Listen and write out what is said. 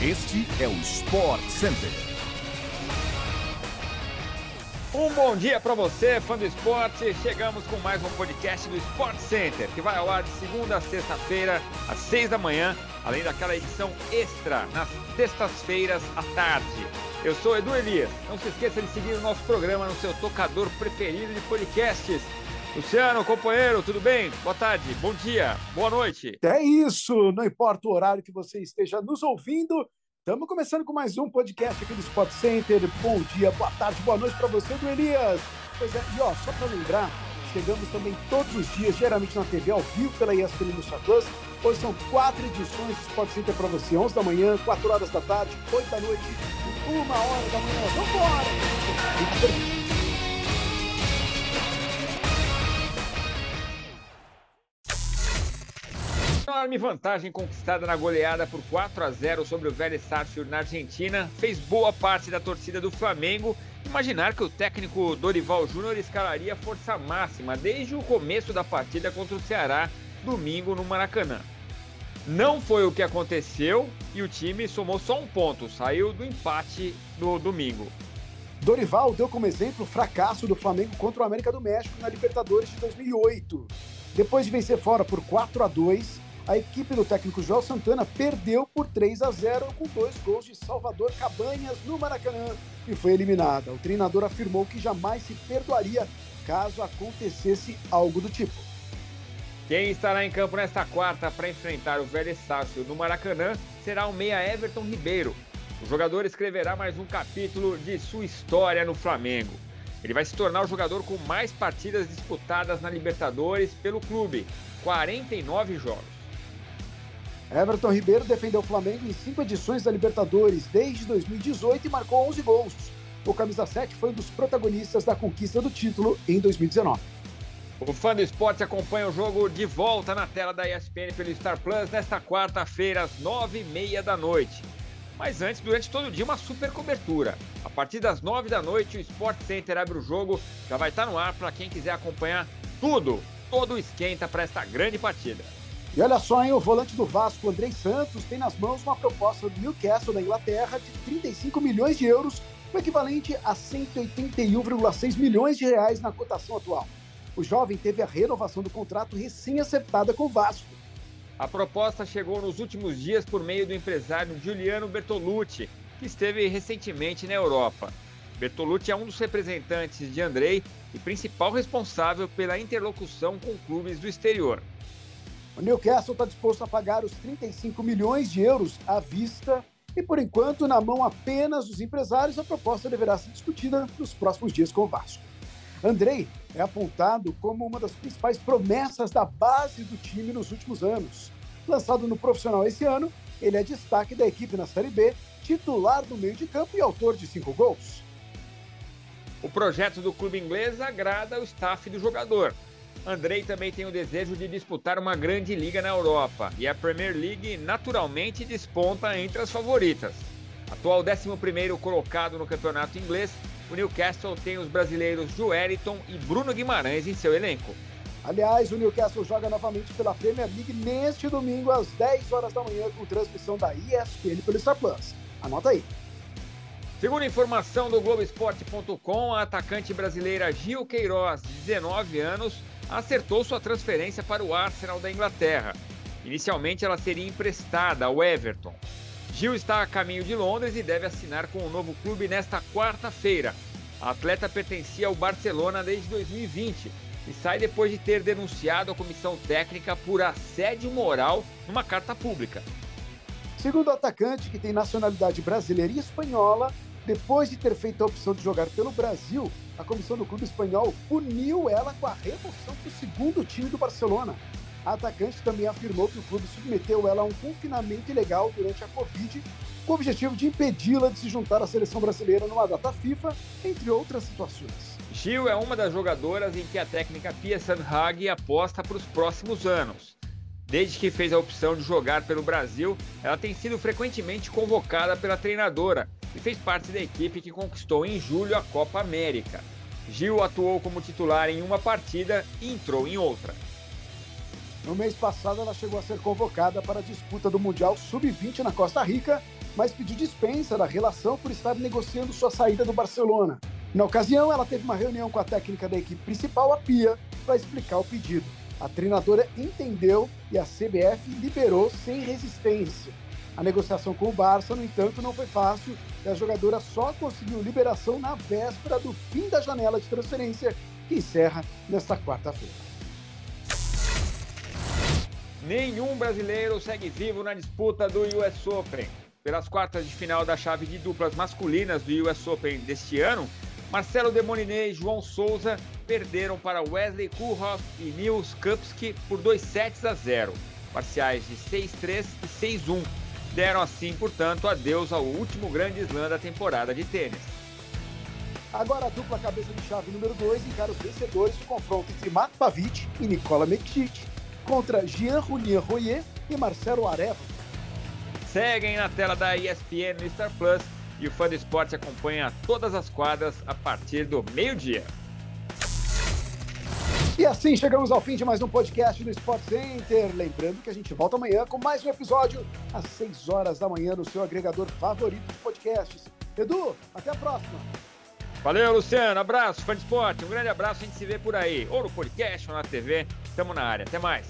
Este é o Sport Center. Um bom dia para você, fã do esporte. Chegamos com mais um podcast do Sport Center, que vai ao ar de segunda a sexta-feira, às seis da manhã, além daquela edição extra nas sextas-feiras à tarde. Eu sou Edu Elias. Não se esqueça de seguir o nosso programa no seu tocador preferido de podcasts. Luciano, companheiro, tudo bem? Boa tarde, bom dia, boa noite. É isso, não importa o horário que você esteja nos ouvindo, estamos começando com mais um podcast aqui do Sport Center. Bom dia, boa tarde, boa noite para você, do Elias. Pois é, e ó, só para lembrar, chegamos também todos os dias, geralmente na TV ao vivo pela ESPN no Plus. Hoje são quatro edições do Sport Center para você, 11 da manhã, 4 horas da tarde, 8 da noite, 1 hora da manhã. Vambora! Enorme vantagem conquistada na goleada por 4 a 0 sobre o Vélez Sarsfield na Argentina fez boa parte da torcida do Flamengo imaginar que o técnico Dorival Júnior escalaria força máxima desde o começo da partida contra o Ceará, domingo no Maracanã. Não foi o que aconteceu e o time somou só um ponto, saiu do empate do domingo. Dorival deu como exemplo o fracasso do Flamengo contra o América do México na Libertadores de 2008. Depois de vencer fora por 4 a 2, a equipe do técnico João Santana perdeu por 3 a 0 com dois gols de Salvador Cabanhas no Maracanã e foi eliminada. O treinador afirmou que jamais se perdoaria caso acontecesse algo do tipo. Quem estará em campo nesta quarta para enfrentar o Vélez Sácio no Maracanã será o meia Everton Ribeiro. O jogador escreverá mais um capítulo de sua história no Flamengo. Ele vai se tornar o jogador com mais partidas disputadas na Libertadores pelo clube, 49 jogos. Everton Ribeiro defendeu o Flamengo em cinco edições da Libertadores desde 2018 e marcou 11 gols. O camisa 7 foi um dos protagonistas da conquista do título em 2019. O fã do esporte acompanha o jogo de volta na tela da ESPN pelo Star Plus nesta quarta-feira, às nove e meia da noite. Mas antes, durante todo o dia, uma super cobertura. A partir das nove da noite, o Sport Center abre o jogo, já vai estar no ar para quem quiser acompanhar tudo, todo o esquenta para esta grande partida. E olha só, hein, o volante do Vasco, Andrei Santos, tem nas mãos uma proposta do Newcastle da Inglaterra de 35 milhões de euros, o equivalente a 181,6 milhões de reais na cotação atual. O jovem teve a renovação do contrato recém-acertada com o Vasco. A proposta chegou nos últimos dias por meio do empresário Giuliano Bertolucci, que esteve recentemente na Europa. Bertolucci é um dos representantes de Andrei e principal responsável pela interlocução com clubes do exterior. O Newcastle está disposto a pagar os 35 milhões de euros à vista e, por enquanto, na mão apenas dos empresários, a proposta deverá ser discutida nos próximos dias com o Vasco. Andrei é apontado como uma das principais promessas da base do time nos últimos anos. Lançado no profissional esse ano, ele é destaque da equipe na Série B, titular no meio de campo e autor de cinco gols. O projeto do clube inglês agrada o staff do jogador, Andrei também tem o desejo de disputar uma grande liga na Europa e a Premier League naturalmente desponta entre as favoritas. Atual 11º colocado no campeonato inglês, o Newcastle tem os brasileiros Joeliton e Bruno Guimarães em seu elenco. Aliás, o Newcastle joga novamente pela Premier League neste domingo às 10 horas da manhã com transmissão da ESPN pelo Star Plus. Anota aí. Segundo informação do Globoesporte.com, a atacante brasileira Gil Queiroz, de 19 anos, acertou sua transferência para o Arsenal da Inglaterra. Inicialmente ela seria emprestada ao Everton. Gil está a caminho de Londres e deve assinar com o novo clube nesta quarta-feira. A atleta pertencia ao Barcelona desde 2020 e sai depois de ter denunciado a comissão técnica por assédio moral numa carta pública. Segundo o atacante, que tem nacionalidade brasileira e espanhola, depois de ter feito a opção de jogar pelo Brasil, a comissão do clube espanhol puniu ela com a remoção para o segundo time do Barcelona. A atacante também afirmou que o clube submeteu ela a um confinamento ilegal durante a Covid, com o objetivo de impedi-la de se juntar à seleção brasileira numa data FIFA, entre outras situações. Gil é uma das jogadoras em que a técnica Pia Sandhag aposta para os próximos anos. Desde que fez a opção de jogar pelo Brasil, ela tem sido frequentemente convocada pela treinadora, e fez parte da equipe que conquistou em julho a Copa América. Gil atuou como titular em uma partida e entrou em outra. No mês passado, ela chegou a ser convocada para a disputa do Mundial Sub-20 na Costa Rica mas pediu dispensa da relação por estar negociando sua saída do Barcelona. Na ocasião, ela teve uma reunião com a técnica da equipe principal, a Pia, para explicar o pedido. A treinadora entendeu e a CBF liberou sem resistência. A negociação com o Barça, no entanto, não foi fácil e a jogadora só conseguiu liberação na véspera do fim da janela de transferência, que encerra nesta quarta-feira. Nenhum brasileiro segue vivo na disputa do US Open. Pelas quartas de final da chave de duplas masculinas do US Open deste ano, Marcelo Demoliné e João Souza perderam para Wesley Koolhof e Nils Kupski por 2 sets a 0, parciais de 6-3 e 6-1. Deram assim, portanto, adeus ao último grande slam da temporada de tênis. Agora a dupla cabeça de chave número 2 encara os vencedores do confronto entre Matt Pavic e Nicola Mektic contra Jean Runier Royer e Marcelo Areva. Seguem na tela da ESPN Star Plus e o fã do esporte acompanha todas as quadras a partir do meio-dia. E assim chegamos ao fim de mais um podcast do Sport Center. Lembrando que a gente volta amanhã com mais um episódio às 6 horas da manhã no seu agregador favorito de podcasts. Edu, até a próxima. Valeu, Luciano. Abraço, fã de esporte. Um grande abraço. A gente se vê por aí, ou no podcast ou na TV. Tamo na área. Até mais.